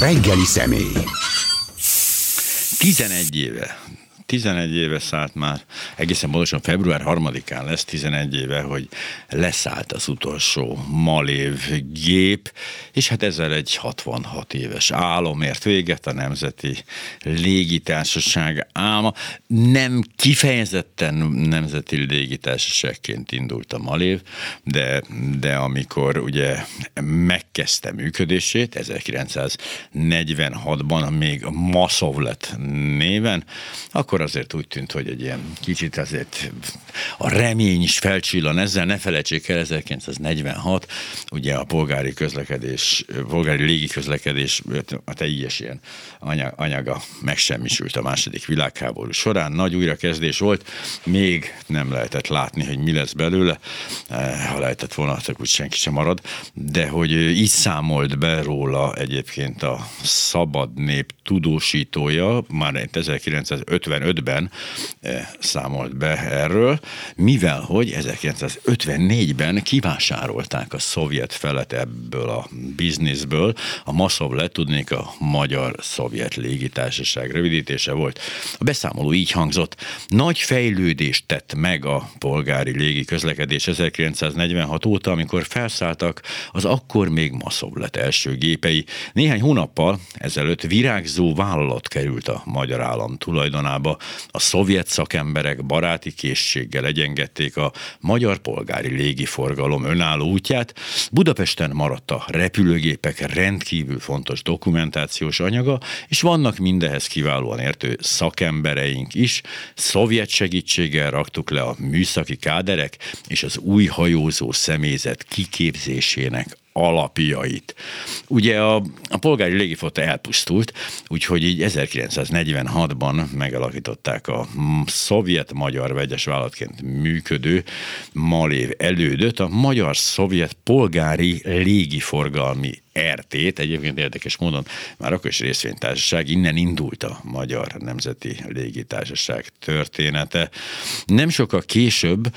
Reggeli személy. 11 éve 11 éve szállt már, egészen pontosan február 3-án lesz 11 éve, hogy leszállt az utolsó Malév gép, és hát ezzel egy 66 éves álomért véget a Nemzeti Légitársaság álma. Nem kifejezetten Nemzeti Légitársaságként indult a Malév, de, de amikor ugye megkezdte működését 1946-ban még Maszovlet néven, akkor akkor azért úgy tűnt, hogy egy ilyen kicsit azért a remény is felcsillan ezzel. Ne felejtsék el, 1946, ugye a polgári közlekedés, polgári légiközlekedés, a teljes ilyen anyaga megsemmisült a második világháború során. Nagy újrakezdés volt, még nem lehetett látni, hogy mi lesz belőle, eh, ha lehetett volna, akkor senki sem marad, de hogy így számolt be róla egyébként a szabad nép tudósítója, már 1955 1955-ben eh, számolt be erről, mivel hogy 1954-ben kivásárolták a szovjet felet ebből a bizniszből, a Maszov lett, tudnék a Magyar-Szovjet Légitársaság rövidítése volt. A beszámoló így hangzott, nagy fejlődést tett meg a polgári légi közlekedés 1946 óta, amikor felszálltak az akkor még Maszov lett első gépei. Néhány hónappal ezelőtt virágzó vállalat került a magyar állam tulajdonába, a szovjet szakemberek baráti készséggel egyengették a magyar polgári légiforgalom önálló útját. Budapesten maradt a repülőgépek rendkívül fontos dokumentációs anyaga, és vannak mindehez kiválóan értő szakembereink is. Szovjet segítséggel raktuk le a műszaki káderek és az új hajózó személyzet kiképzésének alapjait. Ugye a, a polgári légiflotta elpusztult, úgyhogy így 1946-ban megalakították a szovjet-magyar vegyes vállalatként működő Malév elődöt, a magyar-szovjet polgári légiforgalmi RT-t, egyébként érdekes módon már akkor is részvénytársaság, innen indult a Magyar Nemzeti Légitársaság története. Nem sokkal később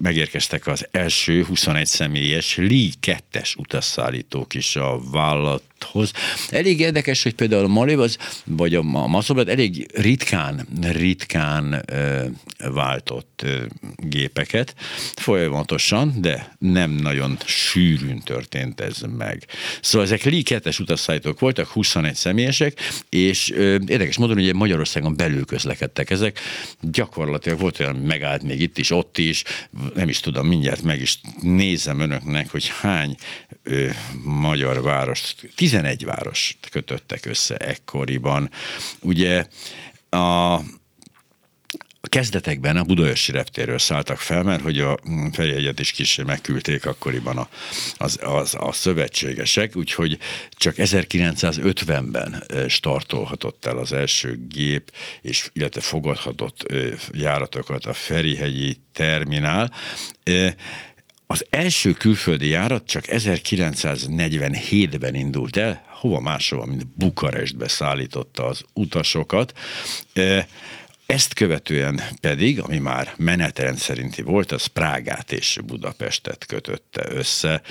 megérkeztek az első 21 személyes Lee 2-es utasszállítók is a vállalat hoz. Elég érdekes, hogy például a Malév az, vagy a Maszoblet elég ritkán, ritkán ö, váltott ö, gépeket, folyamatosan, de nem nagyon sűrűn történt ez meg. Szóval ezek Lee 2 utasszállítók voltak, 21 személyesek, és ö, érdekes módon ugye Magyarországon belül közlekedtek ezek. Gyakorlatilag volt olyan, megállt még itt is, ott is, nem is tudom, mindjárt meg is nézem önöknek, hogy hány ö, magyar várost, 11 város kötöttek össze ekkoriban. Ugye a kezdetekben a Budaörsi reptérről szálltak fel, mert hogy a feljegyet is kis megküldték akkoriban a, az, az, a szövetségesek, úgyhogy csak 1950-ben startolhatott el az első gép, és illetve fogadhatott járatokat a Ferihegyi terminál. Az első külföldi járat csak 1947-ben indult el, hova máshova, mint Bukarestbe szállította az utasokat. Ezt követően pedig, ami már menetrend szerinti volt, az Prágát és Budapestet kötötte össze.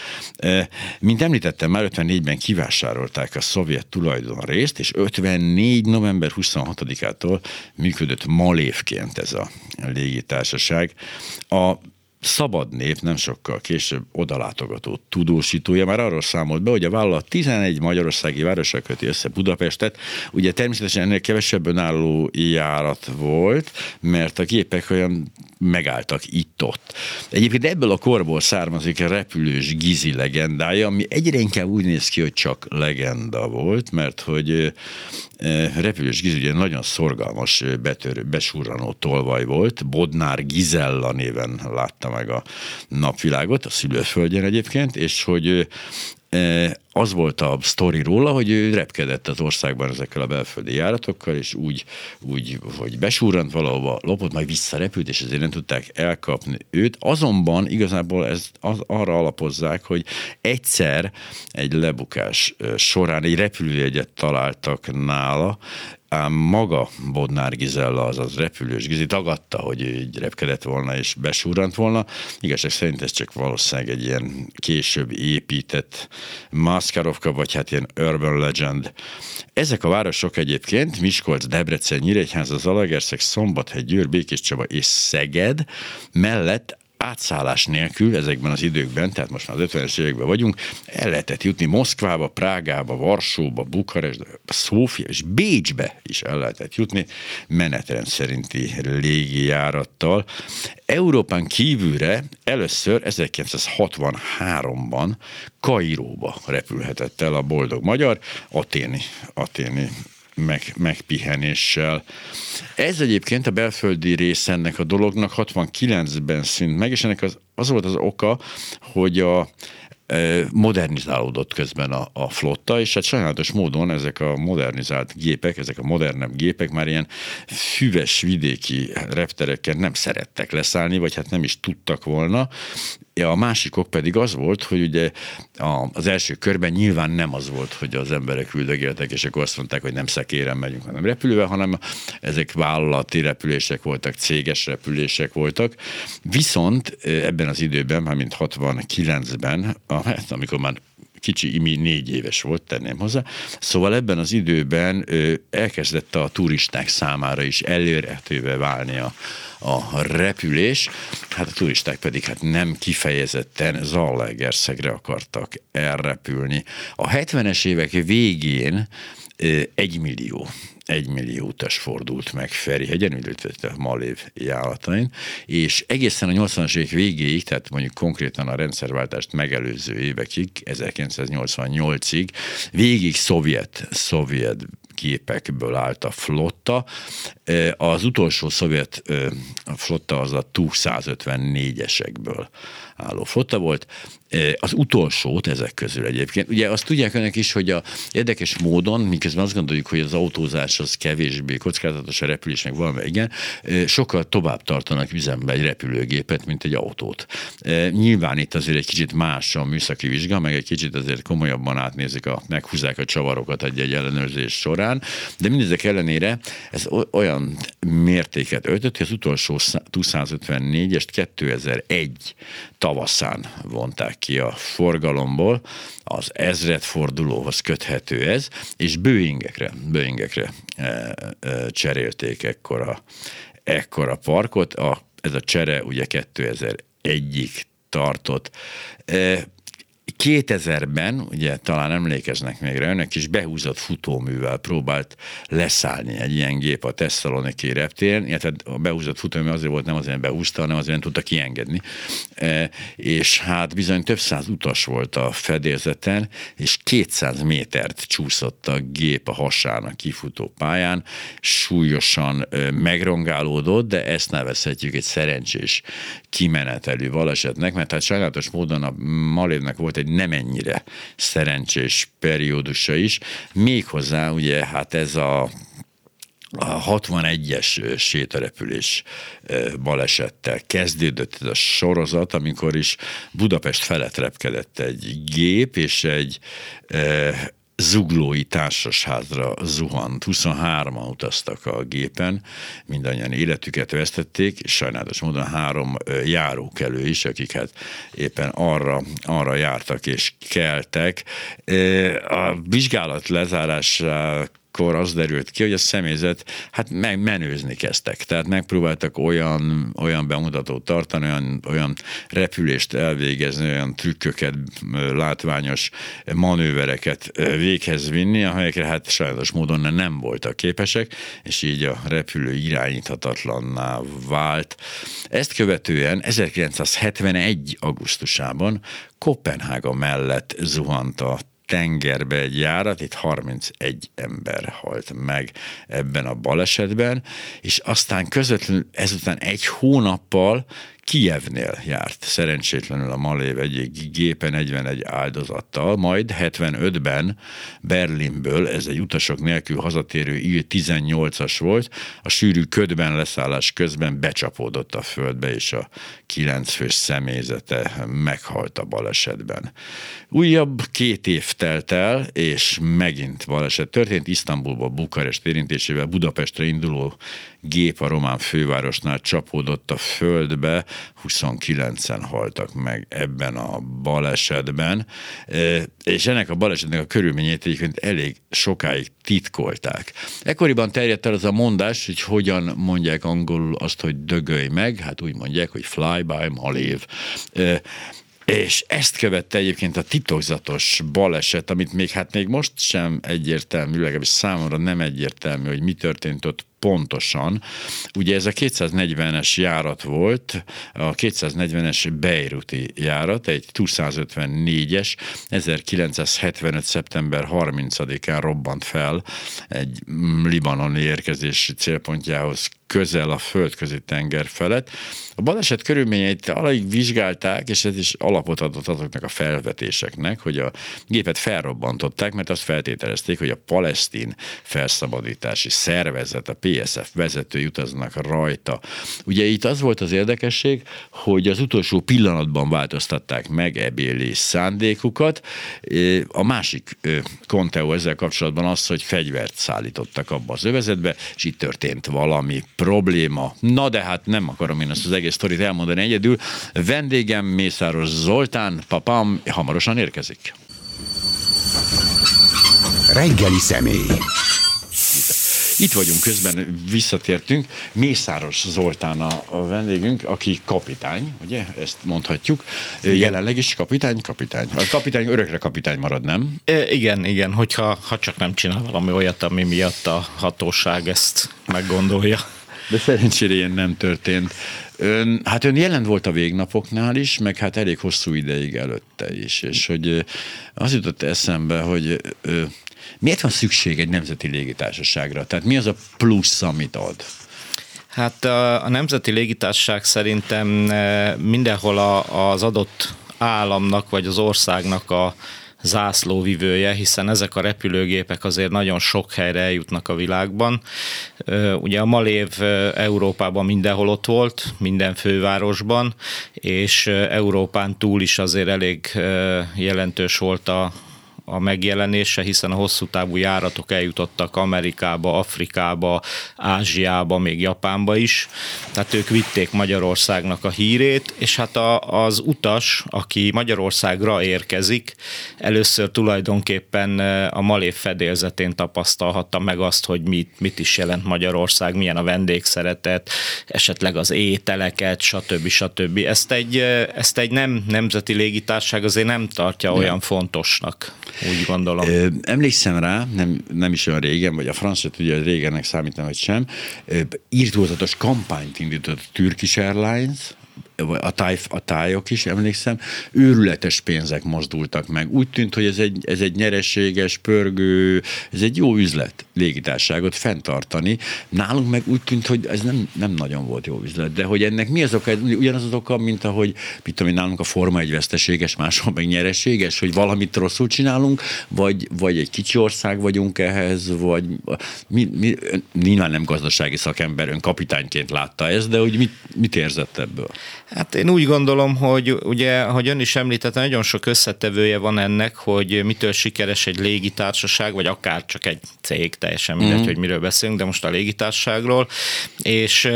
Mint említettem, már 54-ben kivásárolták a szovjet tulajdon részt, és 54. november 26-ától működött Malévként ez a légitársaság. A szabad nép nem sokkal később odalátogató tudósítója már arról számolt be, hogy a vállalat 11 magyarországi városra köti össze Budapestet. Ugye természetesen ennél kevesebb önálló járat volt, mert a gépek olyan megálltak itt-ott. Egyébként ebből a korból származik a repülős Gizi legendája, ami egyre inkább úgy néz ki, hogy csak legenda volt, mert hogy repülős Gizi ugye nagyon szorgalmas betör, besurranó tolvaj volt, Bodnár Gizella néven látta meg a napvilágot, a szülőföldjén egyébként, és hogy az volt a sztori róla, hogy ő repkedett az országban ezekkel a belföldi járatokkal, és úgy, úgy hogy besúrant valahova, lopott, majd visszarepült, és ezért nem tudták elkapni őt. Azonban igazából ez az, arra alapozzák, hogy egyszer egy lebukás során egy repülőjegyet találtak nála, ám maga Bodnár Gizella, azaz repülős Gizi tagadta, hogy így repkedett volna és besúrant volna. Igazság szerint ez csak valószínűleg egy ilyen később épített Maszkarovka, vagy hát ilyen urban legend. Ezek a városok egyébként, Miskolc, Debrecen, Nyíregyháza, Zalaegerszeg, Szombathegy, Győr, Békés Csaba és Szeged mellett átszállás nélkül ezekben az időkben, tehát most már az 50-es években vagyunk, el lehetett jutni Moszkvába, Prágába, Varsóba, Bukarestbe, Szófia és Bécsbe is el lehetett jutni menetrend szerinti légijárattal. Európán kívülre először 1963-ban Kairóba repülhetett el a boldog magyar, aténi, aténi meg, megpihenéssel. Ez egyébként a belföldi rész ennek a dolognak 69-ben szűnt meg, és ennek az, az volt az oka, hogy a modernizálódott közben a, a flotta, és hát sajnálatos módon ezek a modernizált gépek, ezek a modernebb gépek már ilyen füves vidéki reptereken nem szerettek leszállni, vagy hát nem is tudtak volna, a másikok pedig az volt, hogy ugye az első körben nyilván nem az volt, hogy az emberek üldögéltek, és akkor azt mondták, hogy nem szekéren megyünk, hanem repülővel, hanem ezek vállalati repülések voltak, céges repülések voltak. Viszont ebben az időben, már mint 69-ben, hát amikor már kicsi Imi négy éves volt, tenném hozzá. Szóval ebben az időben elkezdett a turisták számára is elérhetővé válni a, a repülés, hát a turisták pedig hát nem kifejezetten Zalaegerszegre akartak elrepülni. A 70-es évek végén egy millió egy millió utas fordult meg Ferihegyen, illetve a Malév járatain, és egészen a 80-as évek végéig, tehát mondjuk konkrétan a rendszerváltást megelőző évekig, 1988-ig végig szovjet, szovjet gépekből állt a flotta. Az utolsó szovjet flotta az a Tu-154-esekből álló flotta volt. Az utolsót ezek közül egyébként. Ugye azt tudják önök is, hogy a érdekes módon, miközben azt gondoljuk, hogy az autózás az kevésbé kockázatos, a repülés meg valami, igen, sokkal tovább tartanak üzembe egy repülőgépet, mint egy autót. Nyilván itt azért egy kicsit más a műszaki vizsga, meg egy kicsit azért komolyabban átnézik, a, meghúzzák a csavarokat egy-egy ellenőrzés során, de mindezek ellenére ez olyan mértéket öltött, hogy az utolsó 254-est 2001 tavaszán vonták ki a forgalomból, az ezredfordulóhoz köthető ez, és Boeingekre, Boeingekre e, e, cserélték ekkora, ekkora parkot. A, ez a csere ugye 2001-ig tartott. E, 2000-ben, ugye talán emlékeznek még rá, önök is behúzott futóművel próbált leszállni egy ilyen gép a Thessaloniki reptéren, illetve a behúzott futómű azért volt, nem azért behúzta, hanem azért nem tudta kiengedni. E, és hát bizony több száz utas volt a fedélzeten, és 200 métert csúszott a gép a hasán kifutó pályán, súlyosan e, megrongálódott, de ezt nevezhetjük egy szerencsés kimenetelű balesetnek, mert hát sajnálatos módon a Malévnek volt egy nem ennyire szerencsés periódusa is. Méghozzá ugye hát ez a a 61-es sétarepülés balesettel kezdődött ez a sorozat, amikor is Budapest felett repkedett egy gép, és egy zuglói társasházra zuhant. 23-an utaztak a gépen, mindannyian életüket vesztették, és sajnálatos módon három járókelő is, akik hát éppen arra, arra jártak és keltek. A vizsgálat lezárása akkor az derült ki, hogy a személyzet hát meg menőzni kezdtek. Tehát megpróbáltak olyan, olyan bemutatót tartani, olyan, olyan repülést elvégezni, olyan trükköket, látványos manővereket véghez vinni, amelyekre hát sajnos módon nem voltak képesek, és így a repülő irányíthatatlanná vált. Ezt követően 1971. augusztusában Kopenhága mellett zuhant a tengerbe egy járat, itt 31 ember halt meg ebben a balesetben, és aztán közvetlenül ezután egy hónappal Kijevnél járt szerencsétlenül a Malév egyik gépe 41 áldozattal, majd 75-ben Berlinből, ez egy utasok nélkül hazatérő Il-18-as volt, a sűrű ködben leszállás közben becsapódott a földbe, és a kilenc fős személyzete meghalt a balesetben. Újabb két év telt el, és megint baleset történt. Isztambulba, Bukarest érintésével Budapestre induló gép a román fővárosnál csapódott a földbe, 29-en haltak meg ebben a balesetben, és ennek a balesetnek a körülményét egyébként elég sokáig titkolták. Ekkoriban terjedt el az a mondás, hogy hogyan mondják angolul azt, hogy dögölj meg, hát úgy mondják, hogy fly by Malév. És ezt követte egyébként a titokzatos baleset, amit még hát még most sem egyértelmű, legalábbis számomra nem egyértelmű, hogy mi történt ott pontosan. Ugye ez a 240-es járat volt, a 240-es Beiruti járat, egy 254-es, 1975. szeptember 30-án robbant fel egy libanoni érkezési célpontjához közel a földközi tenger felett. A baleset körülményeit alig vizsgálták, és ez is alapot adott azoknak a felvetéseknek, hogy a gépet felrobbantották, mert azt feltételezték, hogy a palesztin felszabadítási szervezet, a PSF vezetői utaznak rajta. Ugye itt az volt az érdekesség, hogy az utolsó pillanatban változtatták meg ebéli szándékukat. A másik konteó ezzel kapcsolatban az, hogy fegyvert szállítottak abba az övezetbe, és itt történt valami probléma. Na de hát nem akarom én ezt az egész sztorit elmondani egyedül. Vendégem Mészáros Zoltán, papám hamarosan érkezik. Reggeli személy. Itt vagyunk közben, visszatértünk. Mészáros Zoltán a, a vendégünk, aki kapitány, ugye, ezt mondhatjuk. Igen. Jelenleg is kapitány, kapitány. A kapitány örökre kapitány marad, nem? E, igen, igen, hogyha ha csak nem csinál valami olyat, ami miatt a hatóság ezt meggondolja. De szerencsére ilyen nem történt. Ön, hát ön jelen volt a végnapoknál is, meg hát elég hosszú ideig előtte is, és hogy az jutott eszembe, hogy miért van szükség egy nemzeti légitársaságra? Tehát mi az a plusz, amit ad? Hát a, a nemzeti légitársaság szerintem mindenhol a, az adott államnak vagy az országnak a zászlóvivője, hiszen ezek a repülőgépek azért nagyon sok helyre eljutnak a világban. Ugye a Malév Európában mindenhol ott volt, minden fővárosban, és Európán túl is azért elég jelentős volt a, a megjelenése, hiszen a hosszú távú járatok eljutottak Amerikába, Afrikába, Ázsiába, még Japánba is. Tehát ők vitték Magyarországnak a hírét, és hát a, az utas, aki Magyarországra érkezik, először tulajdonképpen a Malév fedélzetén tapasztalhatta meg azt, hogy mit, mit is jelent Magyarország, milyen a vendégszeretet, esetleg az ételeket, stb. stb. Ezt egy, ezt egy nem nemzeti légitárság azért nem tartja olyan fontosnak úgy gondolom. Emlékszem rá, nem, nem is olyan régen, vagy a francia tudja, hogy régennek számítom, hogy sem, írtózatos kampányt indított a Turkish Airlines, a, táj, a tájok is, emlékszem, őrületes pénzek mozdultak meg. Úgy tűnt, hogy ez egy, ez egy nyereséges, pörgő, ez egy jó üzlet légitárságot fenntartani. Nálunk meg úgy tűnt, hogy ez nem, nem nagyon volt jó üzlet, de hogy ennek mi az oka, ugyanaz az oka, mint ahogy, mit tudom nálunk a forma egy veszteséges, máshol meg nyereséges, hogy valamit rosszul csinálunk, vagy, vagy egy kicsi ország vagyunk ehhez, vagy mi, mi, nyilván nem gazdasági szakember, ön kapitányként látta ezt, de hogy mit, mit érzett ebből? Hát én úgy gondolom, hogy ugye, ahogy ön is említette, nagyon sok összetevője van ennek, hogy mitől sikeres egy légitársaság, vagy akár csak egy cég, teljesen mindegy, mm. hogy miről beszélünk, de most a légitársaságról, és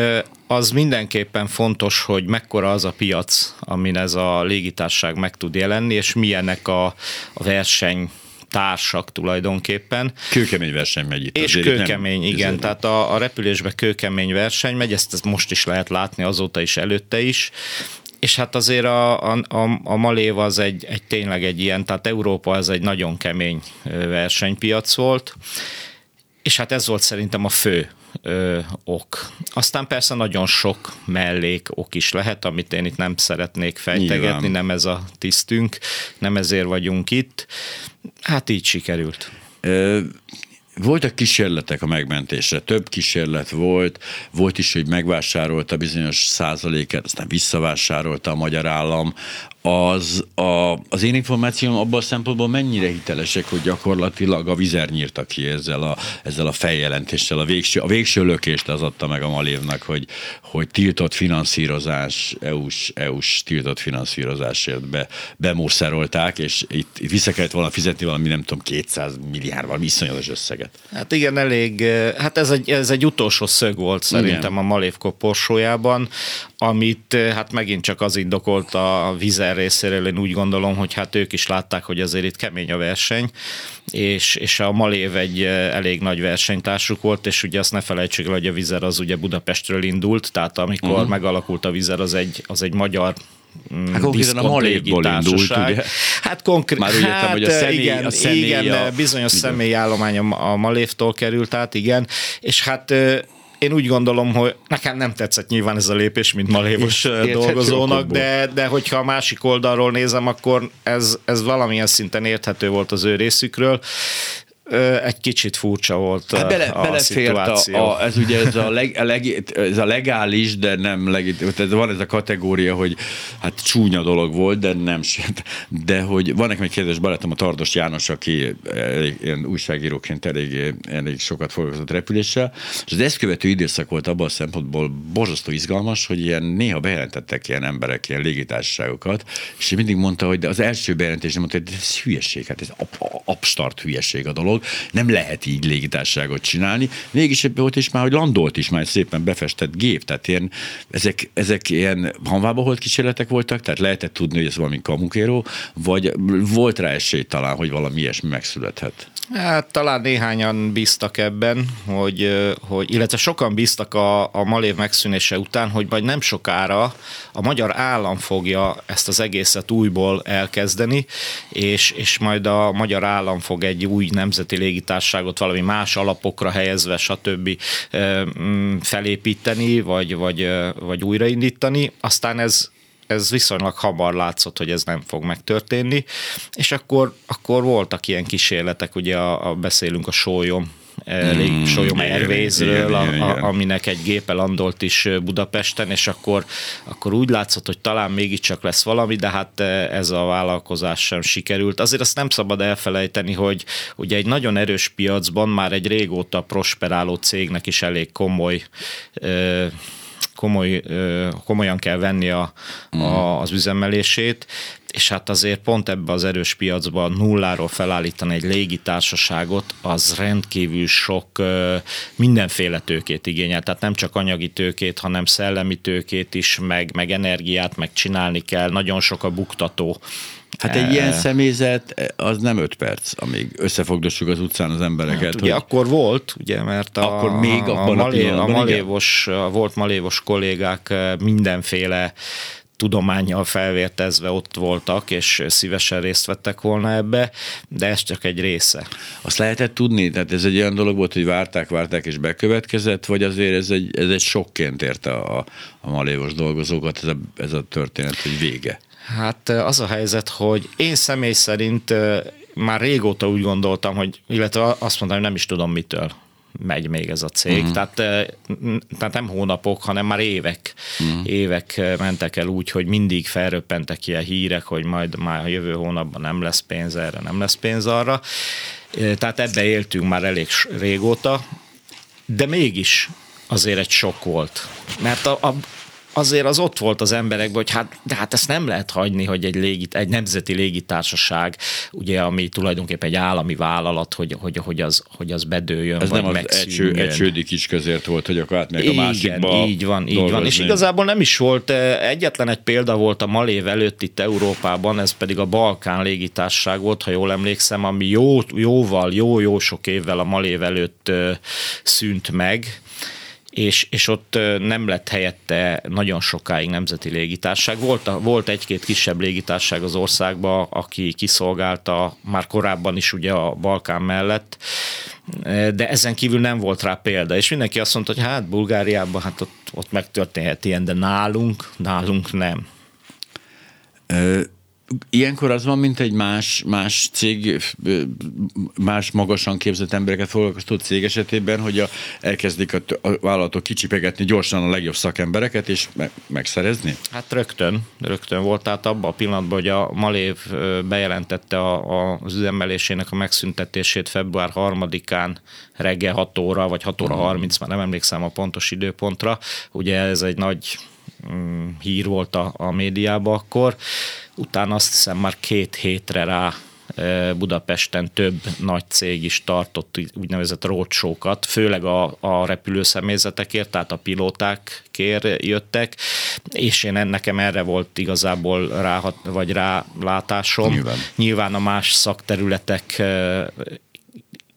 az mindenképpen fontos, hogy mekkora az a piac, amin ez a légitársaság meg tud jelenni, és milyenek a, a verseny társak tulajdonképpen. Kőkemény verseny megy itt. És kőkemény, nem, igen. Tehát a, a repülésbe kőkemény verseny megy, ezt, ezt most is lehet látni, azóta is, előtte is. És hát azért a, a, a, a Malév az egy, egy tényleg egy ilyen, tehát Európa az egy nagyon kemény versenypiac volt, és hát ez volt szerintem a fő ö, ok. Aztán persze nagyon sok mellék ok is lehet, amit én itt nem szeretnék fejtegetni, Nyilván. nem ez a tisztünk, nem ezért vagyunk itt. Hát így sikerült. Ö, voltak kísérletek a megmentésre, több kísérlet volt, volt is, hogy megvásárolta bizonyos százaléket, aztán visszavásárolta a magyar állam, az, a, az én információm abban a szempontból mennyire hitelesek, hogy gyakorlatilag a vizer nyírta ki ezzel a, ezzel a feljelentéssel. A végső, a végső lökést az adta meg a Malévnak, hogy, hogy tiltott finanszírozás, EU-s, EU-s tiltott finanszírozásért be, bemószerolták, és itt, itt vissza kellett volna fizetni valami, nem tudom, 200 milliárd, valami iszonyatos összeget. Hát igen, elég, hát ez egy, ez egy utolsó szög volt szerintem igen. a Malév koporsójában, amit hát megint csak az indokolt a vizer részéről én úgy gondolom, hogy hát ők is látták, hogy azért itt kemény a verseny, és, és a Malév egy elég nagy versenytársuk volt, és ugye azt ne felejtsük el, hogy a Vizer az ugye Budapestről indult, tehát amikor uh-huh. megalakult a Vizer, az egy, az egy magyar mm, Hát konkrétan a Malévból indult, ugye? Hát konkrét, Már úgy hát, értem, hogy a személy, igen, a személy igen, a... bizonyos személyállomány a, a Malévtól került át, igen, és hát én úgy gondolom, hogy nekem nem tetszett nyilván ez a lépés, mint malévos dolgozónak, de, de hogyha a másik oldalról nézem, akkor ez, ez valamilyen szinten érthető volt az ő részükről egy kicsit furcsa volt hát bele, a, a szituáció. A, a, ez ugye ez a, leg, a leg, ez a legális, de nem legitim. Tehát van ez a kategória, hogy hát csúnya dolog volt, de nem De hogy van nekem egy kedves barátom, a Tardos János, aki elég, ilyen újságíróként elég, elég sokat foglalkozott repüléssel, és az ezt követő időszak volt abban a szempontból borzasztó izgalmas, hogy ilyen néha bejelentettek ilyen emberek, ilyen légitársaságokat, és mindig mondta, hogy de az első bejelentés nem mondta, hogy ez hülyeség, hát ez abstart hülyeség a dolog dolog, nem lehet így légitárságot csinálni. Mégis volt is már, hogy landolt is már szépen befestett gép, tehát ilyen, ezek, ezek ilyen hanvába volt kísérletek voltak, tehát lehetett tudni, hogy ez valami kamukéró, vagy volt rá esély talán, hogy valami ilyesmi megszülethet. Hát talán néhányan bíztak ebben, hogy, hogy illetve sokan bíztak a, a Malév megszűnése után, hogy majd nem sokára a magyar állam fogja ezt az egészet újból elkezdeni, és, és majd a magyar állam fog egy új nemzeti légitárságot valami más alapokra helyezve, stb. Felépíteni, vagy, vagy, vagy újraindítani. Aztán ez ez viszonylag hamar látszott, hogy ez nem fog megtörténni, és akkor, akkor voltak ilyen kísérletek, ugye a, a beszélünk a sólyom elég mm, Solyom Airwaysről, aminek egy gépe landolt is Budapesten, és akkor, akkor úgy látszott, hogy talán mégiscsak lesz valami, de hát ez a vállalkozás sem sikerült. Azért azt nem szabad elfelejteni, hogy ugye egy nagyon erős piacban már egy régóta prosperáló cégnek is elég komoly komoly, komolyan kell venni a, a, mm. az üzemelését, és hát azért pont ebbe az erős piacba nulláról felállítani egy légitársaságot, az rendkívül sok mindenféle tőkét igényel, tehát nem csak anyagi tőkét, hanem szellemi tőkét is, meg, meg energiát, meg csinálni kell, nagyon sok a buktató Hát egy ilyen személyzet, az nem öt perc, amíg összefogdossuk az utcán az embereket. Hát, ugye hogy... akkor volt, ugye, mert a, akkor még a, a, malé, a, a malévos, a volt malévos kollégák mindenféle tudományjal felvértezve ott voltak, és szívesen részt vettek volna ebbe, de ez csak egy része. Azt lehetett tudni? Tehát ez egy olyan dolog volt, hogy várták, várták, és bekövetkezett, vagy azért ez egy, ez egy sokként érte a, a malévos dolgozókat, ez a, ez a történet, hogy vége? Hát az a helyzet, hogy én személy szerint már régóta úgy gondoltam, hogy, illetve azt mondtam, hogy nem is tudom mitől megy még ez a cég. Uh-huh. Tehát, tehát nem hónapok, hanem már évek. Uh-huh. Évek mentek el úgy, hogy mindig felröppentek ilyen hírek, hogy majd már a jövő hónapban nem lesz pénz erre, nem lesz pénz arra. Tehát ebbe éltünk már elég régóta, de mégis azért egy sok volt. Mert a, a, azért az ott volt az emberekben, hogy hát, de hát ezt nem lehet hagyni, hogy egy, légit, egy nemzeti légitársaság, ugye, ami tulajdonképpen egy állami vállalat, hogy, hogy, hogy, az, hogy az bedőljön, Ez vagy nem az egy, egy csődi kis közért volt, hogy akkor átmegy a másikba így van, így van. És igazából nem is volt, eh, egyetlen egy példa volt a Malév előtt itt Európában, ez pedig a Balkán légitársaság volt, ha jól emlékszem, ami jó, jóval, jó-jó sok évvel a Malév előtt eh, szűnt meg, és, és ott nem lett helyette nagyon sokáig nemzeti légitárság. Volt, volt egy-két kisebb légitárság az országban, aki kiszolgálta már korábban is ugye a Balkán mellett, de ezen kívül nem volt rá példa, és mindenki azt mondta, hogy hát Bulgáriában hát ott, ott megtörténhet ilyen, de nálunk, nálunk nem. Ilyenkor az van, mint egy más, más cég, más magasan képzett embereket foglalkoztató cég esetében, hogy a, elkezdik a, a vállalatok kicsipegetni gyorsan a legjobb szakembereket, és me, megszerezni? Hát rögtön, rögtön volt. Tehát abban a pillanatban, hogy a Malév bejelentette a, a, az üzemelésének a megszüntetését február 3-án reggel 6 óra, vagy 6 óra 30, már nem emlékszem a pontos időpontra. Ugye ez egy nagy mm, hír volt a, a médiában akkor. Utána azt hiszem már két hétre rá Budapesten több nagy cég is tartott úgynevezett roadshow-kat, főleg a, a repülőszemélyzetekért, tehát a pilótákért jöttek, és én nekem erre volt igazából rá, vagy rálátásom. Nyilván. Nyilván a más szakterületek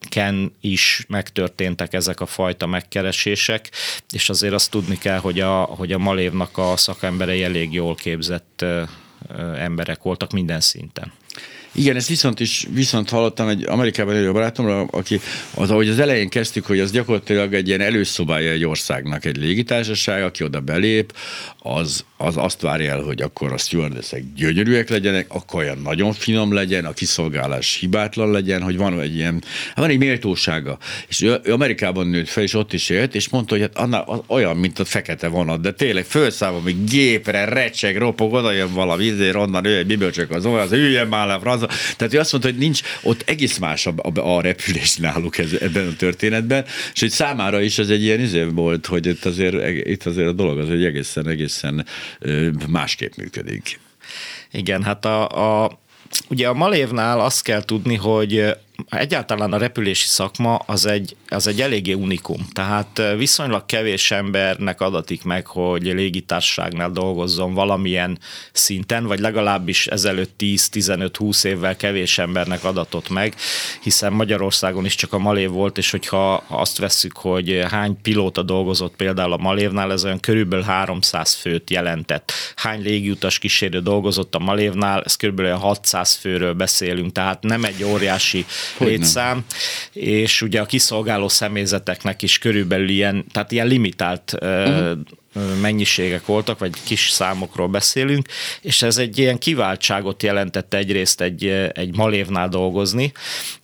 ken is megtörténtek ezek a fajta megkeresések, és azért azt tudni kell, hogy a, hogy a Malévnak a szakemberei elég jól képzett emberek voltak minden szinten. Igen, ezt viszont is viszont hallottam egy Amerikában élő barátomra, aki az, ahogy az elején kezdtük, hogy az gyakorlatilag egy ilyen előszobája egy országnak, egy légitársaság, aki oda belép, az, az azt várja el, hogy akkor a stewardessek gyönyörűek legyenek, akkor olyan nagyon finom legyen, a kiszolgálás hibátlan legyen, hogy van egy ilyen, van egy méltósága. És ő, ő Amerikában nőtt fel, és ott is élt, és mondta, hogy hát annál, olyan, mint a fekete vonat, de tényleg felszállva, még gépre, recseg, ropog, oda jön valami, ezért onnan ő egy csak az olyan, az üljön már le, franza. Tehát ő azt mondta, hogy nincs, ott egész más a, a, a repülés náluk ez, ebben a történetben, és hogy számára is ez egy ilyen izé volt, hogy itt azért, itt azért a dolog az, hogy egészen, egészen másképp működik. Igen, hát a, a ugye a Malévnál azt kell tudni, hogy egyáltalán a repülési szakma az egy, az egy eléggé unikum. Tehát viszonylag kevés embernek adatik meg, hogy légitársaságnál dolgozzon valamilyen szinten, vagy legalábbis ezelőtt 10-15-20 évvel kevés embernek adatott meg, hiszen Magyarországon is csak a Malév volt, és hogyha azt vesszük, hogy hány pilóta dolgozott például a Malévnál, ez olyan körülbelül 300 főt jelentett. Hány légiutas kísérő dolgozott a Malévnál, ez körülbelül 600 főről beszélünk, tehát nem egy óriási hogy létszám, nem. és ugye a kiszolgáló személyzeteknek is körülbelül ilyen, tehát ilyen limitált uh-huh mennyiségek voltak, vagy kis számokról beszélünk, és ez egy ilyen kiváltságot jelentett egyrészt egy, egy malévnál dolgozni,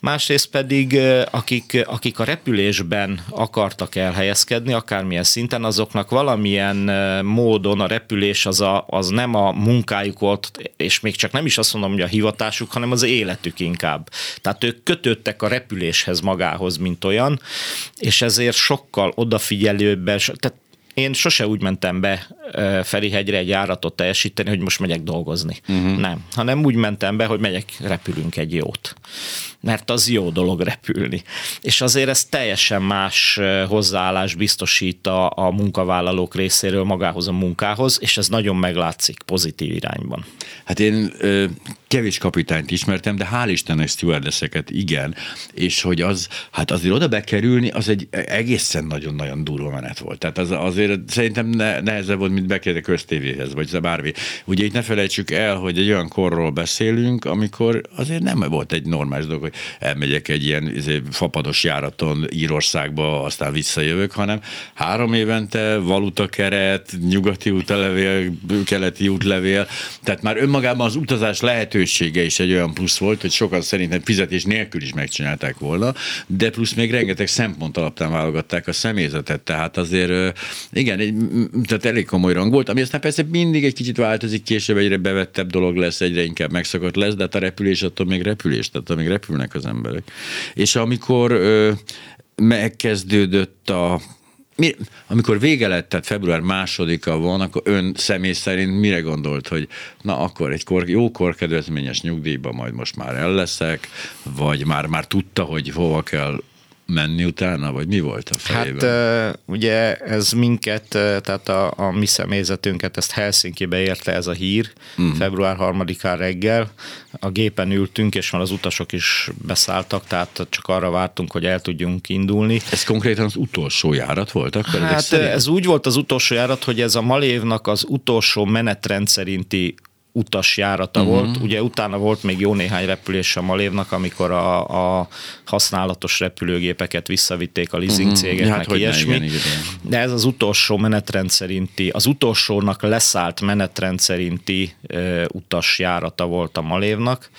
másrészt pedig akik, akik a repülésben akartak elhelyezkedni, akármilyen szinten, azoknak valamilyen módon a repülés az, a, az nem a munkájuk volt, és még csak nem is azt mondom, hogy a hivatásuk, hanem az életük inkább. Tehát ők kötődtek a repüléshez magához, mint olyan, és ezért sokkal odafigyelőbben, tehát én sose úgy mentem be Ferihegyre egy járatot teljesíteni, hogy most megyek dolgozni. Uh-huh. Nem. Hanem úgy mentem be, hogy megyek, repülünk egy jót. Mert az jó dolog repülni. És azért ez teljesen más hozzáállás biztosít a, a munkavállalók részéről magához a munkához, és ez nagyon meglátszik pozitív irányban. Hát én ö, kevés kapitányt ismertem, de hál' Istennek stewardesseket igen, és hogy az, hát azért oda bekerülni, az egy egészen nagyon-nagyon durva menet volt. Tehát az azért szerintem ne, nehezebb volt, mint bekerülni köztévéhez, vagy bármi. Ugye itt ne felejtsük el, hogy egy olyan korról beszélünk, amikor azért nem volt egy normális dolog, hogy elmegyek egy ilyen izé, fapados járaton Írországba, aztán visszajövök, hanem három évente valutakeret, nyugati útlevél, keleti útlevél, tehát már önmagában az utazás lehetősége is egy olyan plusz volt, hogy sokan szerintem fizetés nélkül is megcsinálták volna, de plusz még rengeteg szempont alapján válogatták a személyzetet, tehát azért igen, tehát elég komoly rang volt, ami aztán persze mindig egy kicsit változik, később egyre bevettebb dolog lesz, egyre inkább megszokott lesz, de hát a repülés attól még repülés, tehát attól még repülnek az emberek. És amikor ö, megkezdődött a mi, amikor vége lett, tehát február másodika van, akkor ön személy szerint mire gondolt, hogy na akkor egy kor, jó korkedvezményes nyugdíjba majd most már el leszek, vagy már, már tudta, hogy hova kell menni utána, vagy mi volt a fejében? Hát ugye ez minket, tehát a, a mi személyzetünket, ezt Helsinki-be érte ez a hír, uh-huh. február 3-án reggel. A gépen ültünk, és már az utasok is beszálltak, tehát csak arra vártunk, hogy el tudjunk indulni. Ez konkrétan az utolsó járat volt akkor? Hát ez úgy volt az utolsó járat, hogy ez a Malévnak az utolsó menetrend szerinti utasjárata uh-huh. volt. Ugye utána volt még jó néhány repülés a Malévnak, amikor a, a használatos repülőgépeket visszavitték a leasing uh-huh. cégeknek, hát, ilyesmi. Igen, igen. De ez az utolsó menetrend szerinti, az utolsónak leszállt menetrend szerinti uh, utasjárata volt a Malévnak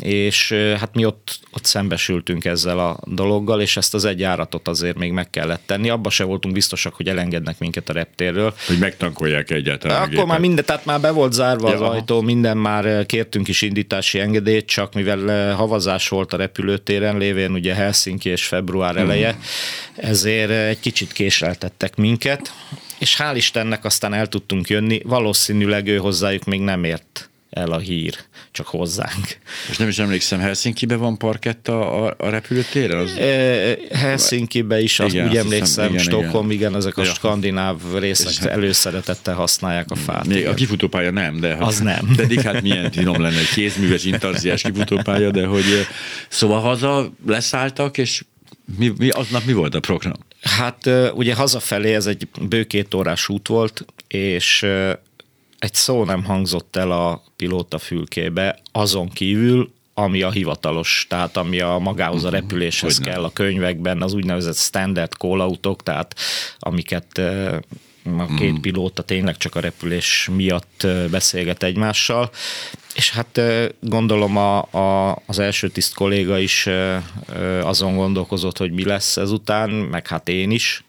és hát mi ott, ott szembesültünk ezzel a dologgal, és ezt az egy járatot azért még meg kellett tenni. Abba se voltunk biztosak, hogy elengednek minket a reptérről. Hogy megtankolják egyáltalán. Akkor már minden, tehát már be volt zárva ja. az ajtó, minden már kértünk is indítási engedélyt, csak mivel havazás volt a repülőtéren, lévén ugye Helsinki és február hmm. eleje, ezért egy kicsit késeltettek minket, és hál' Istennek aztán el tudtunk jönni, valószínűleg ő hozzájuk még nem ért el a hír, csak hozzánk. És nem is emlékszem, Helsinki-be van parkett a, a, repülőtéren? Az... E, Helsinki-be is, igen, úgy emlékszem, hiszem, igen, Stockholm, igen, igen ezek a ja. skandináv részek hát, előszeretettel használják a fát. Még a kifutópálya nem, de... Az nem. Pedig hát milyen finom lenne egy kézműves intarziás kifutópálya, de hogy szóval haza leszálltak, és mi, mi, aznap mi volt a program? Hát ugye hazafelé ez egy bő két órás út volt, és egy szó nem hangzott el a pilóta fülkébe, azon kívül, ami a hivatalos, tehát ami a magához a mhm. repüléshez Hogyne. kell a könyvekben, az úgynevezett standard call-outok, tehát amiket a két mm. pilóta tényleg csak a repülés miatt beszélget egymással. És hát gondolom a, a, az első tiszt kolléga is azon gondolkozott, hogy mi lesz ezután, meg hát én is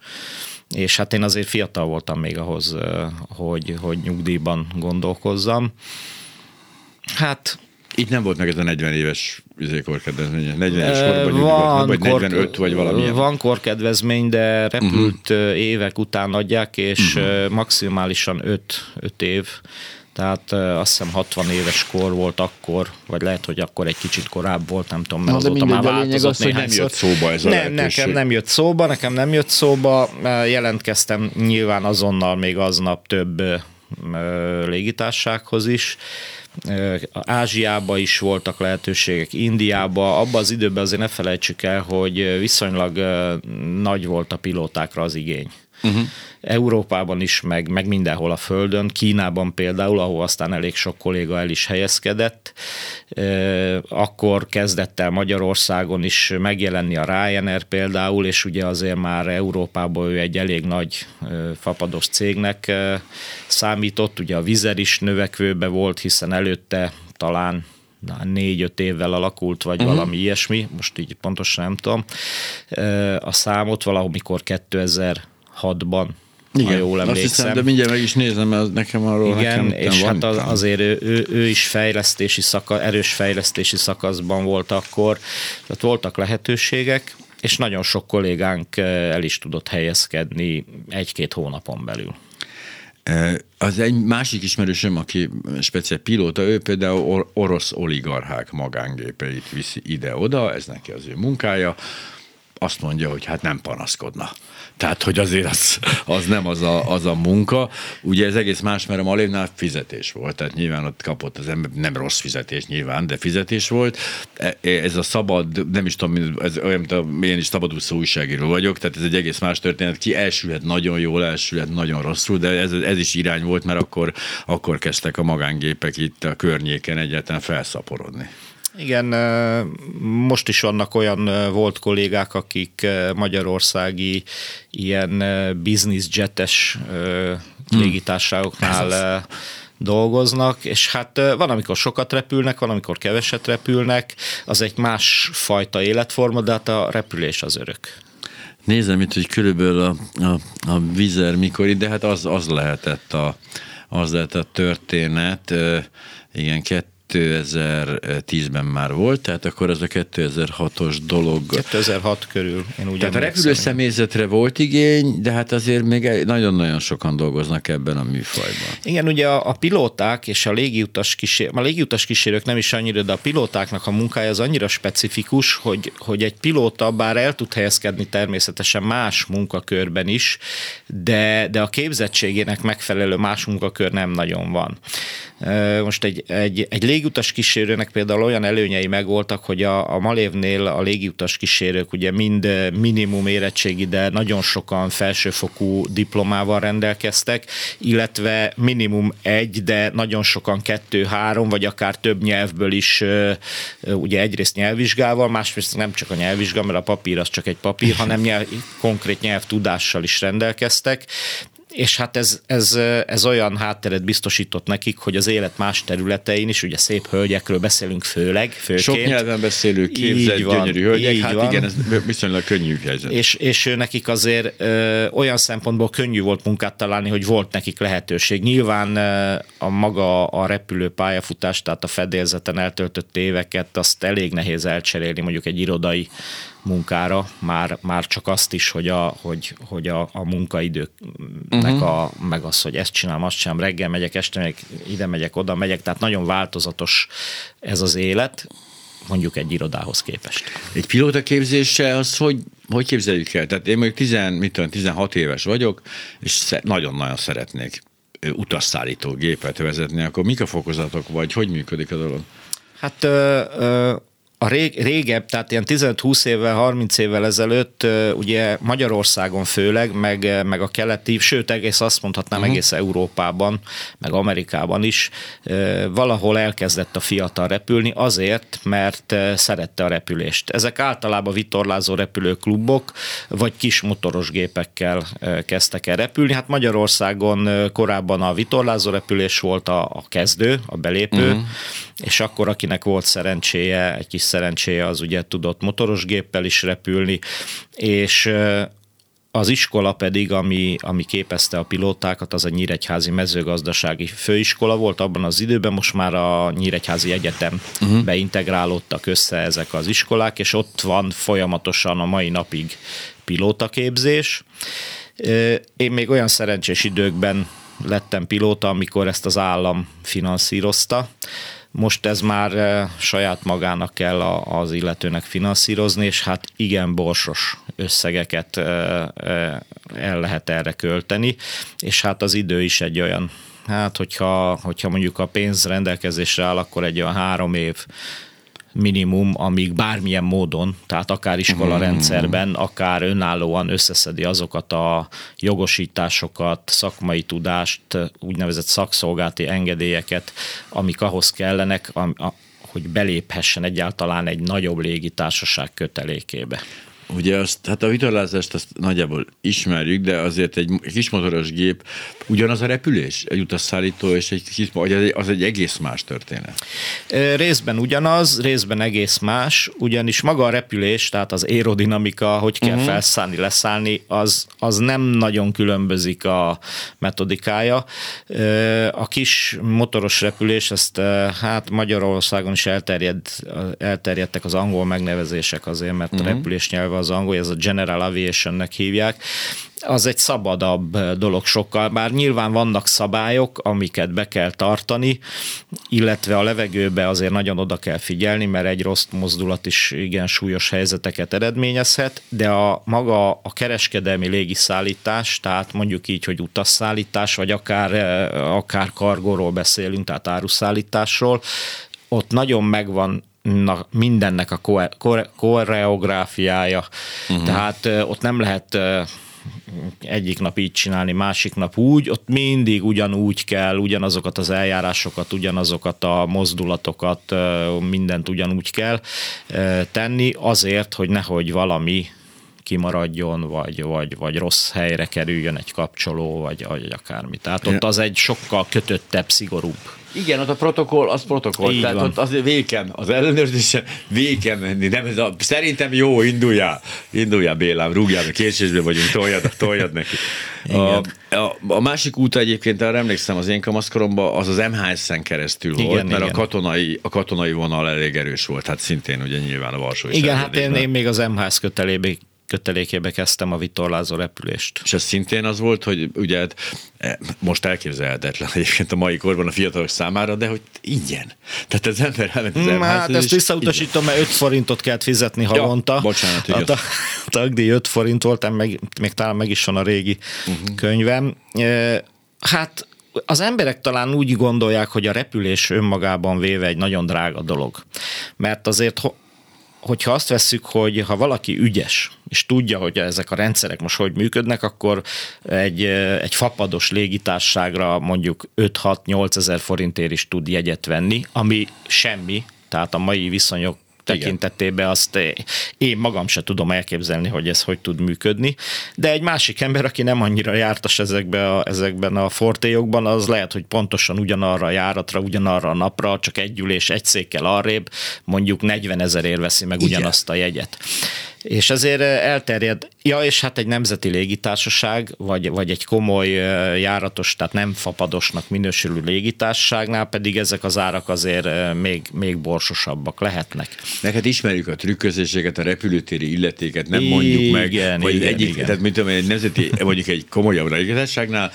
és hát én azért fiatal voltam még ahhoz, hogy, hogy nyugdíjban gondolkozzam. Hát itt nem volt meg ez a 40 éves korkedvezmény, 40 éves korban van, vagy 45 vagy valami. Van korkedvezmény, de repült uh-huh. évek után adják, és uh-huh. maximálisan 5, 5 év tehát azt hiszem 60 éves kor volt akkor, vagy lehet, hogy akkor egy kicsit korább volt, nem tudom, mert azóta már változott az, hogy nem jött szóba ez a nem, Nekem nem jött szóba, nekem nem jött szóba, jelentkeztem nyilván azonnal még aznap több légitársághoz is, Ázsiába is voltak lehetőségek, Indiába, abban az időben azért ne felejtsük el, hogy viszonylag nagy volt a pilótákra az igény. Uh-huh. Európában is, meg, meg mindenhol a Földön, Kínában például, ahol aztán elég sok kolléga el is helyezkedett, akkor kezdett el Magyarországon is megjelenni a Ryanair például, és ugye azért már Európában ő egy elég nagy fapados cégnek számított, ugye a Vizer is növekvőbe volt, hiszen előtte talán négy-öt évvel alakult, vagy uh-huh. valami ilyesmi, most így pontosan nem tudom. A számot valamikor 2000 6-ban, igen, ha jól emlékszem. Azt hiszem, de mindjárt meg is nézem, mert nekem arról Igen, nekem, és hát az, azért ő, ő, ő, is fejlesztési szaka, erős fejlesztési szakaszban volt akkor, tehát voltak lehetőségek, és nagyon sok kollégánk eh, el is tudott helyezkedni egy-két hónapon belül. Eh, az egy másik ismerősöm, aki speciál pilóta, ő például orosz oligarchák magángépeit viszi ide-oda, ez neki az ő munkája, azt mondja, hogy hát nem panaszkodna. Tehát, hogy azért az, az nem az a, az a munka. Ugye ez egész más, mert a Malévnál fizetés volt, tehát nyilván ott kapott az ember, nem rossz fizetés nyilván, de fizetés volt. E, ez a szabad, nem is tudom, ez olyan, mint a, én is szabadúszó újságíró vagyok, tehát ez egy egész más történet. Ki elsülhet nagyon jól, elsülhet nagyon rosszul, de ez, ez is irány volt, mert akkor, akkor kezdtek a magángépek itt a környéken egyáltalán felszaporodni. Igen, most is vannak olyan volt kollégák, akik magyarországi ilyen business jetes hmm. légitársaságoknál dolgoznak, és hát van, amikor sokat repülnek, van, amikor keveset repülnek, az egy más fajta életforma, de hát a repülés az örök. Nézem itt, hogy körülbelül a, a, a vizer mikor, de hát az, az lehetett a, az lehetett a történet, igen, 2010-ben már volt, tehát akkor az a 2006-os dolog. 2006 körül, én úgy Tehát a repülő személyzetre volt igény, de hát azért még nagyon-nagyon sokan dolgoznak ebben a műfajban. Igen, ugye a, a pilóták és a légiutas kísérők, a légiutas kísérők nem is annyira, de a pilótáknak a munkája az annyira specifikus, hogy, hogy egy pilóta bár el tud helyezkedni természetesen más munkakörben is, de, de a képzettségének megfelelő más munkakör nem nagyon van. Most egy, egy, egy légutas kísérőnek például olyan előnyei megvoltak, hogy a, a Malévnél a légutas kísérők ugye mind minimum érettségi, de nagyon sokan felsőfokú diplomával rendelkeztek, illetve minimum egy, de nagyon sokan kettő, három, vagy akár több nyelvből is ugye egyrészt nyelvvizsgával, másrészt nem csak a nyelvvizsga, mert a papír az csak egy papír, hanem nyelv, konkrét nyelvtudással is rendelkeztek, és hát ez, ez, ez olyan hátteret biztosított nekik, hogy az élet más területein is, ugye szép hölgyekről beszélünk főleg, főként. Sok nyelven beszélő, képzett, így van, gyönyörű hölgyek, hát van. igen, ez viszonylag könnyű helyzet. És, és nekik azért ö, olyan szempontból könnyű volt munkát találni, hogy volt nekik lehetőség. Nyilván a maga a repülő pályafutás, tehát a fedélzeten eltöltött éveket, azt elég nehéz elcserélni mondjuk egy irodai munkára, már, már csak azt is, hogy a, hogy, hogy a, a munkaidőknek uh-huh. a, meg az, hogy ezt csinálom, azt csinálom, reggel megyek, este megyek, ide megyek, oda megyek, tehát nagyon változatos ez az élet, mondjuk egy irodához képest. Egy pilóta képzése az hogy, hogy képzeljük el? Tehát én mondjuk 10, mit tudom, 16 éves vagyok, és nagyon-nagyon szeretnék utasszállító gépet vezetni, akkor mik a fokozatok, vagy hogy működik a dolog? Hát ö, ö, a rég, régebb, tehát ilyen 15-20 évvel, 30 évvel ezelőtt ugye Magyarországon főleg, meg, meg a keleti, sőt egész azt mondhatnám uh-huh. egész Európában, meg Amerikában is valahol elkezdett a fiatal repülni azért, mert szerette a repülést. Ezek általában vitorlázó repülőklubok, vagy kis motoros gépekkel kezdtek el repülni. Hát Magyarországon korábban a vitorlázó repülés volt a, a kezdő, a belépő, uh-huh. és akkor akinek volt szerencséje egy kis szerencséje az ugye tudott motoros géppel is repülni, és az iskola pedig, ami, ami képezte a pilótákat, az a Nyíregyházi mezőgazdasági főiskola volt abban az időben, most már a Nyíregyházi Egyetem uh-huh. beintegrálódtak össze ezek az iskolák, és ott van folyamatosan a mai napig pilótaképzés. Én még olyan szerencsés időkben lettem pilóta, amikor ezt az állam finanszírozta, most ez már eh, saját magának kell az illetőnek finanszírozni, és hát igen borsos összegeket eh, eh, el lehet erre költeni, és hát az idő is egy olyan, hát hogyha, hogyha mondjuk a pénz rendelkezésre áll, akkor egy olyan három év minimum, amíg bármilyen módon, tehát akár iskola mhm. rendszerben, akár önállóan összeszedi azokat a jogosításokat, szakmai tudást, úgynevezett szakszolgálti engedélyeket, amik ahhoz kellenek, hogy beléphessen egyáltalán egy nagyobb légitársaság kötelékébe. Ugye azt, hát a vitorlázást azt nagyjából ismerjük, de azért egy kismotoros gép ugyanaz a repülés, egy utasszállító és egy kis, vagy az egy egész más történet? Részben ugyanaz, részben egész más, ugyanis maga a repülés, tehát az aerodinamika, hogy kell uh-huh. felszállni, leszállni, az, az nem nagyon különbözik a metodikája. A kis motoros repülés, ezt hát Magyarországon is elterjed, elterjedtek az angol megnevezések azért, mert uh-huh. a repülés nyelve az angol, ez a General Aviationnek hívják, az egy szabadabb dolog sokkal, bár nyilván vannak szabályok, amiket be kell tartani, illetve a levegőbe azért nagyon oda kell figyelni, mert egy rossz mozdulat is igen súlyos helyzeteket eredményezhet, de a maga a kereskedelmi légiszállítás, tehát mondjuk így, hogy utasszállítás, vagy akár, akár kargóról beszélünk, tehát áruszállításról, ott nagyon megvan mindennek a koreográfiája, uh-huh. tehát ott nem lehet egyik nap így csinálni, másik nap úgy, ott mindig ugyanúgy kell, ugyanazokat az eljárásokat, ugyanazokat a mozdulatokat, mindent ugyanúgy kell tenni, azért, hogy nehogy valami kimaradjon, vagy, vagy, vagy rossz helyre kerüljön egy kapcsoló, vagy, vagy akármi. Tehát ott az egy sokkal kötöttebb, szigorúbb igen, ott a protokoll, az protokoll. Így Tehát van. ott azért véken, az ellenőrzésen véken menni. Nem, ez a, szerintem jó, induljál. Induljál Bélám, rúgjál, mert késésben vagyunk, toljad, toljad neki. A, a, a, másik út egyébként, arra emlékszem, az én kamaszkoromban az az MHS-en keresztül igen, volt, mert igen. a katonai, a katonai vonal elég erős volt, hát szintén ugye nyilván a Varsói Igen, hát én, én még az MHS kötelébe kötelékébe kezdtem a vitorlázó repülést. És ez szintén az volt, hogy ugye hát, e, most elképzelhetetlen egyébként a mai korban a fiatalok számára, de hogy ingyen. Tehát az ember elment az mm, Hát ezt visszautasítom, mert 5 forintot kellett fizetni havonta. Ja, bocsánat, a, a tagdíj 5 forint volt, meg, még talán meg is van a régi uh-huh. könyvem. E, hát az emberek talán úgy gondolják, hogy a repülés önmagában véve egy nagyon drága dolog. Mert azért hogyha azt vesszük, hogy ha valaki ügyes, és tudja, hogy ezek a rendszerek most hogy működnek, akkor egy, egy fapados légitárságra mondjuk 5-6-8 ezer forintért is tud jegyet venni, ami semmi, tehát a mai viszonyok tekintetében azt én magam se tudom elképzelni, hogy ez hogy tud működni, de egy másik ember, aki nem annyira jártas ezekbe a, ezekben a fortéjokban, az lehet, hogy pontosan ugyanarra a járatra, ugyanarra a napra, csak egy ülés, egy székkel arrébb, mondjuk 40 ezerért veszi meg Igen. ugyanazt a jegyet. És ezért elterjed, ja, és hát egy nemzeti légitársaság, vagy, vagy egy komoly járatos, tehát nem fapadosnak minősülő légitársaságnál pedig ezek az árak azért még, még borsosabbak lehetnek. Neked ismerjük a trükközéseket, a repülőtéri illetéket, nem mondjuk meg, igen, vagy igen, egyik, igen. tehát mint egy nemzeti, mondjuk egy komolyabb légitársaságnál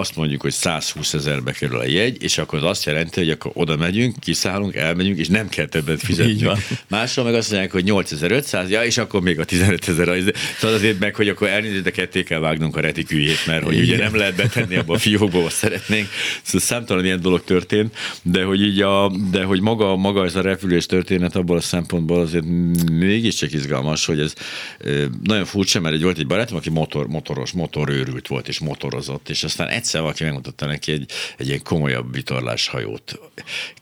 azt mondjuk, hogy 120 ezerbe kerül a jegy, és akkor az azt jelenti, hogy akkor oda megyünk, kiszállunk, elmegyünk, és nem kell többet fizetni. Máshol meg azt mondják, hogy 8500, ja, és akkor még a 15 ezer. Szóval azért meg, hogy akkor elnézést, de ketté kell vágnunk a retikűjét, mert hogy ugye nem lehet betenni abba a fiókba, azt szeretnénk. Szóval számtalan ilyen dolog történt, de hogy így a, de hogy maga, maga ez a repülés történet abból a szempontból azért mégiscsak izgalmas, hogy ez nagyon furcsa, mert egy volt egy barátom, aki motor, motoros, motorőrült volt, és motorozott, és aztán egyszer egyszer valaki megmutatta neki egy, egy ilyen komolyabb vitorláshajót.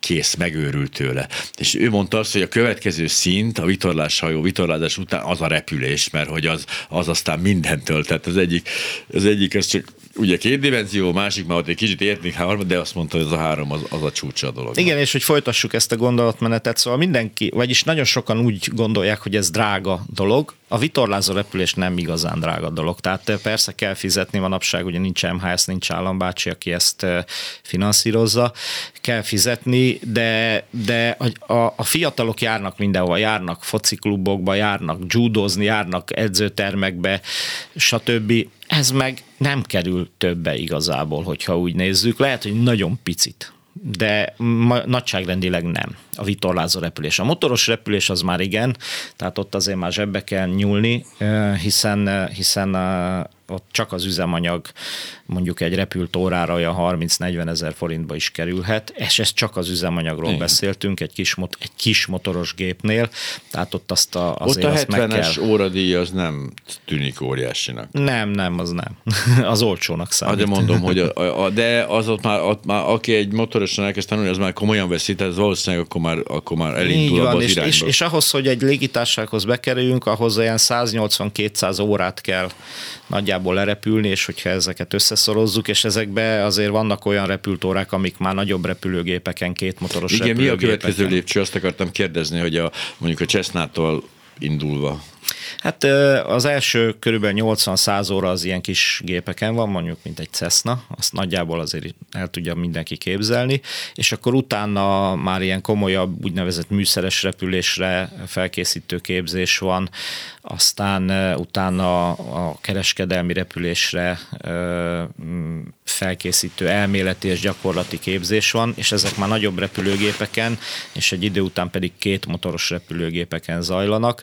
Kész, megőrült tőle. És ő mondta azt, hogy a következő szint, a vitorláshajó vitorlázás után az a repülés, mert hogy az, az aztán mindentől. Tehát az egyik, az egyik, ez csak ugye két dimenzió, másik már ott egy kicsit értünk három, de azt mondta, hogy az a három az, az a csúcsa a dolog. Igen, és hogy folytassuk ezt a gondolatmenetet, szóval mindenki, vagyis nagyon sokan úgy gondolják, hogy ez drága dolog, a vitorlázó repülés nem igazán drága dolog. Tehát eh, persze kell fizetni manapság, ugye nincs MHS, nincs állambácsi, aki ezt finanszírozza, kell fizetni, de, de a, a fiatalok járnak mindenhova, járnak fociklubokba, járnak judozni, járnak edzőtermekbe, stb. Ez meg nem kerül többe igazából, hogyha úgy nézzük. Lehet, hogy nagyon picit, de ma, nagyságrendileg nem a vitorlázó repülés. A motoros repülés az már igen, tehát ott azért már zsebbe kell nyúlni, hiszen, hiszen ott csak az üzemanyag mondjuk egy repült órára olyan 30-40 ezer forintba is kerülhet, és ez csak az üzemanyagról Igen. beszéltünk, egy kis, mot- egy kis motoros gépnél, tehát ott azt a, azért Ott a 70-es óradíj az nem tűnik óriásinak. Nem, nem, az nem. az olcsónak számít. De mondom, hogy a, a, de az ott már, ott már, aki egy motorosan elkezd tanulni, az már komolyan veszi, tehát valószínűleg akkor már, akkor már elindul van, az és, és, és, ahhoz, hogy egy légitársághoz bekerüljünk, ahhoz olyan 180-200 órát kell nagyjából lerepülni, és hogyha ezeket összeszorozzuk, és ezekbe azért vannak olyan repültórák, amik már nagyobb repülőgépeken, két motoros Igen, mi a következő lépcső? Azt akartam kérdezni, hogy a, mondjuk a Cessnától indulva Hát az első körülbelül 80-100 óra az ilyen kis gépeken van, mondjuk mint egy Cessna, azt nagyjából azért el tudja mindenki képzelni, és akkor utána már ilyen komolyabb úgynevezett műszeres repülésre felkészítő képzés van, aztán utána a kereskedelmi repülésre felkészítő elméleti és gyakorlati képzés van, és ezek már nagyobb repülőgépeken, és egy idő után pedig két motoros repülőgépeken zajlanak,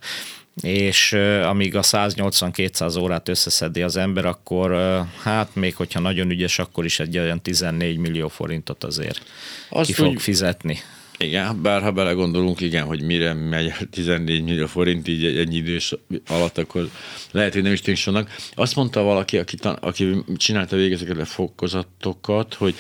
és amíg a 180-200 órát összeszedi az ember, akkor hát még hogyha nagyon ügyes, akkor is egy olyan 14 millió forintot azért Azt ki fog úgy, fizetni. Igen, bár ha belegondolunk, igen, hogy mire megy 14 millió forint így egy idős alatt, akkor lehet, hogy nem is tűnik sonak. Azt mondta valaki, aki, aki csinálta végezeket a fokozatokat, hogy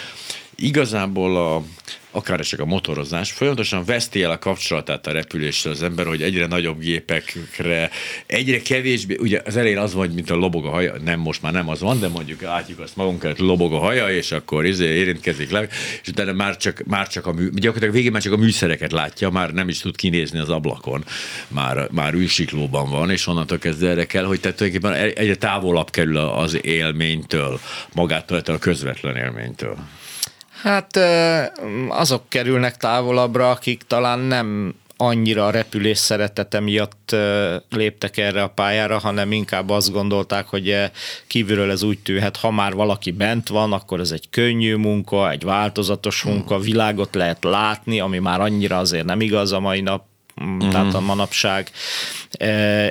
igazából a, akár csak a motorozás, folyamatosan veszti el a kapcsolatát a repüléssel az ember, hogy egyre nagyobb gépekre, egyre kevésbé, ugye az elején az van, mint a lobog a haja, nem most már nem az van, de mondjuk átjuk azt magunkat, lobog a haja, és akkor izé érintkezik le, és utána már csak, már csak a mű, gyakorlatilag végén már csak a műszereket látja, már nem is tud kinézni az ablakon, már, már űrsiklóban van, és onnantól kezdve erre kell, hogy tehát tulajdonképpen egyre távolabb kerül az élménytől, magától, a közvetlen élménytől. Hát azok kerülnek távolabbra, akik talán nem annyira a repülés szeretete miatt léptek erre a pályára, hanem inkább azt gondolták, hogy kívülről ez úgy tűhet, ha már valaki bent van, akkor ez egy könnyű munka, egy változatos munka, világot lehet látni, ami már annyira azért nem igaz a mai nap, uh-huh. tehát a manapság,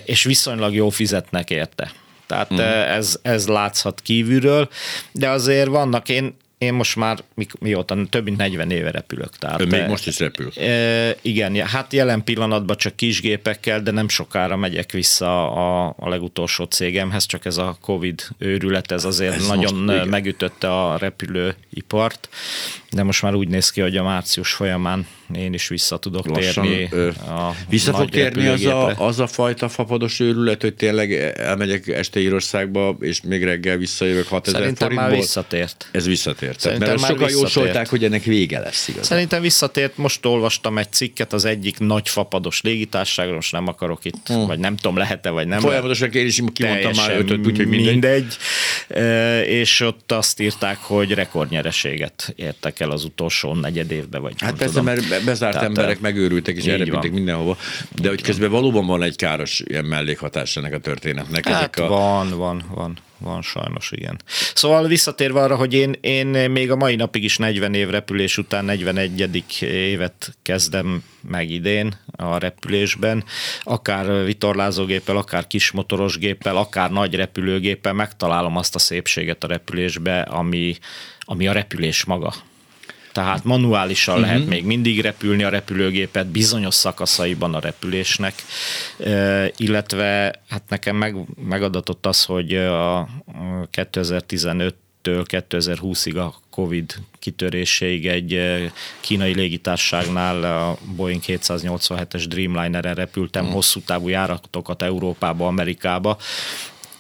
és viszonylag jó fizetnek érte. Tehát uh-huh. ez, ez látszhat kívülről, de azért vannak, én én most már mi, mióta több mint 40 éve repülök. Tehát, Ön még most is repül? E, igen, hát jelen pillanatban csak kisgépekkel, de nem sokára megyek vissza a, a legutolsó cégemhez, csak ez a Covid őrület, ez azért ez nagyon most, megütötte a repülőipart, de most már úgy néz ki, hogy a március folyamán én is vissza tudok Lassan, térni. Ö, a vissza fog térni az a, az a fajta fapados őrület, hogy tényleg elmegyek este Írországba, és még reggel visszajövök 6000 Szerintem forintból? már visszatért. Ez visszatért. Szerintem Mert már sokan jósolták, hogy ennek vége lesz igazán. Szerintem visszatért. Most olvastam egy cikket az egyik nagy fapados légitárságról, most nem akarok itt, hmm. vagy nem tudom, lehet-e, vagy nem. Folyamatosan én is kimondtam már ötöt, úgyhogy mindegy. mindegy. És ott azt írták, hogy rekordnyereséget értek el az utolsó negyed évben, vagy Hát persze, tudom. mert bezárt Tehát, emberek megőrültek és elrepültek mindenhova, de hogy közben valóban van egy káros ilyen mellékhatás ennek a történetnek. Hát Ezek a... van, van, van. Van sajnos, igen. Szóval visszatérve arra, hogy én, én még a mai napig is 40 év repülés után 41. évet kezdem meg idén a repülésben, akár vitorlázógéppel, akár kismotoros géppel, akár nagy repülőgéppel megtalálom azt a szépséget a repülésbe, ami, ami a repülés maga. Tehát manuálisan uh-huh. lehet még mindig repülni a repülőgépet bizonyos szakaszaiban a repülésnek, illetve hát nekem meg, megadatott az, hogy a 2015 től 2020-ig a Covid kitöréséig egy kínai légitárságnál a Boeing 787-es Dreamliner-en repültem uh-huh. hosszú távú járatokat Európába, Amerikába,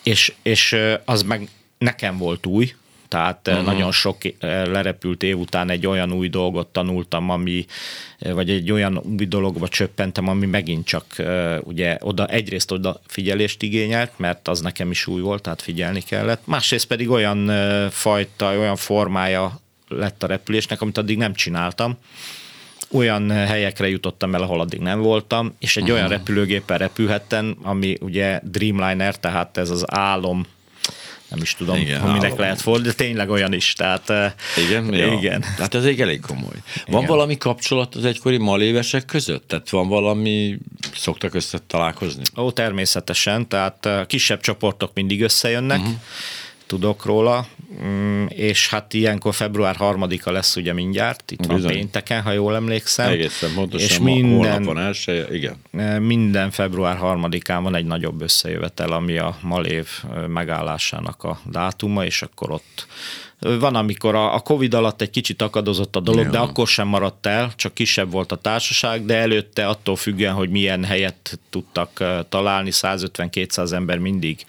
és, és az meg nekem volt új, tehát uh-huh. nagyon sok eh, lerepült év után egy olyan új dolgot tanultam, ami, eh, vagy egy olyan új dologba csöppentem, ami megint csak ugye oda, egyrészt oda figyelést igényelt, mert az nekem is új volt, tehát figyelni kellett. Másrészt pedig olyan fajta, olyan formája lett a repülésnek, amit addig nem csináltam olyan helyekre jutottam el, ahol addig nem voltam, és egy uh-huh. olyan repülőgéppel repülhettem, ami ugye Dreamliner, tehát ez az álom nem is tudom, igen, hogy minek lehet fordítani, de tényleg olyan is. Tehát, igen, ja. igen. Hát ez egy elég komoly. Van igen. valami kapcsolat az egykori malévesek között? Tehát van valami, szoktak össze találkozni? Ó, természetesen, tehát kisebb csoportok mindig összejönnek, uh-huh tudok róla, mm, és hát ilyenkor február harmadika lesz ugye mindjárt, itt Bizony. van pénteken, ha jól emlékszem. Egészen pontosan, és minden, első, igen. E, minden február harmadikán van egy nagyobb összejövetel, ami a Malév e, megállásának a dátuma, és akkor ott van, amikor a, Covid alatt egy kicsit akadozott a dolog, Jó. de akkor sem maradt el, csak kisebb volt a társaság, de előtte attól függően, hogy milyen helyet tudtak találni, 150-200 ember mindig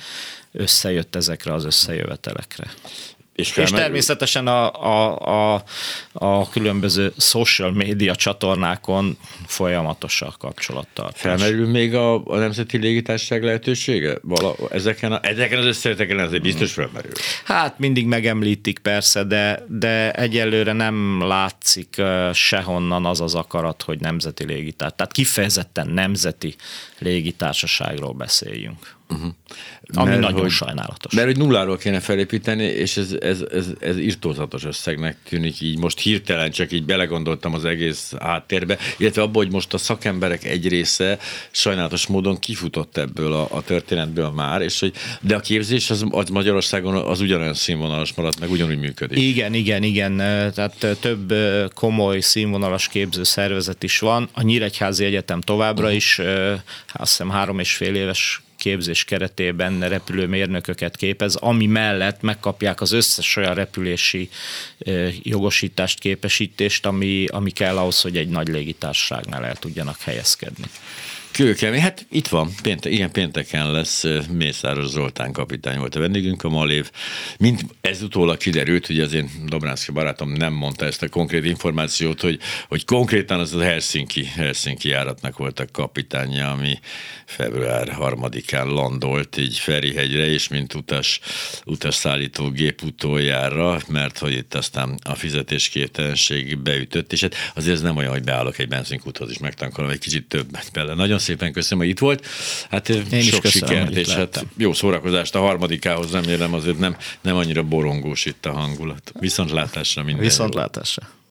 összejött ezekre az összejövetelekre. És, és természetesen a, a, a, a különböző social média csatornákon folyamatos a kapcsolattartás. Felmerül még a, a Nemzeti Légitársaság lehetősége? Vala, ezeken, a, ezeken az összejöveteken ez biztos felmerül. Hát mindig megemlítik persze, de, de egyelőre nem látszik sehonnan az az akarat, hogy nemzeti légitársaság. Tehát kifejezetten nemzeti légitársaságról beszéljünk. Uh-huh. Ami mert nagyon hogy, sajnálatos. Mert hogy nulláról kéne felépíteni, és ez, ez, ez, ez irtózatos összegnek tűnik így. Most hirtelen csak így belegondoltam az egész háttérbe, illetve abban, hogy most a szakemberek egy része sajnálatos módon kifutott ebből a, a történetből már, és hogy, de a képzés az, az Magyarországon az ugyanolyan színvonalas maradt, meg ugyanúgy működik. Igen, igen, igen. Tehát több komoly színvonalas képző szervezet is van. A Nyíregyházi Egyetem továbbra uh-huh. is, azt hiszem három és fél éves képzés keretében repülőmérnököket képez, ami mellett megkapják az összes olyan repülési jogosítást, képesítést, ami, ami kell ahhoz, hogy egy nagy légitársaságnál el tudjanak helyezkedni. Kőkemény, hát itt van, péntek, igen, pénteken lesz Mészáros Zoltán kapitány volt a vendégünk a Malév. Mint ez utólag kiderült, hogy az én Dobránszki barátom nem mondta ezt a konkrét információt, hogy, hogy konkrétan az a Helsinki, Helsinki járatnak volt a kapitánya, ami február harmadikán landolt így Ferihegyre, és mint utas, utas szállító gép utoljára, mert hogy itt aztán a fizetésképtelenség beütött, és hát azért ez nem olyan, hogy beállok egy benzinkúthoz is megtankolom egy kicsit többet bele. Nagyon szépen köszönöm, hogy itt volt. Hát Én sok köszönöm, sikert, és hát jó szórakozást a harmadikához remélem azért nem, nem annyira borongós itt a hangulat. Viszontlátásra minden. Viszontlátásra.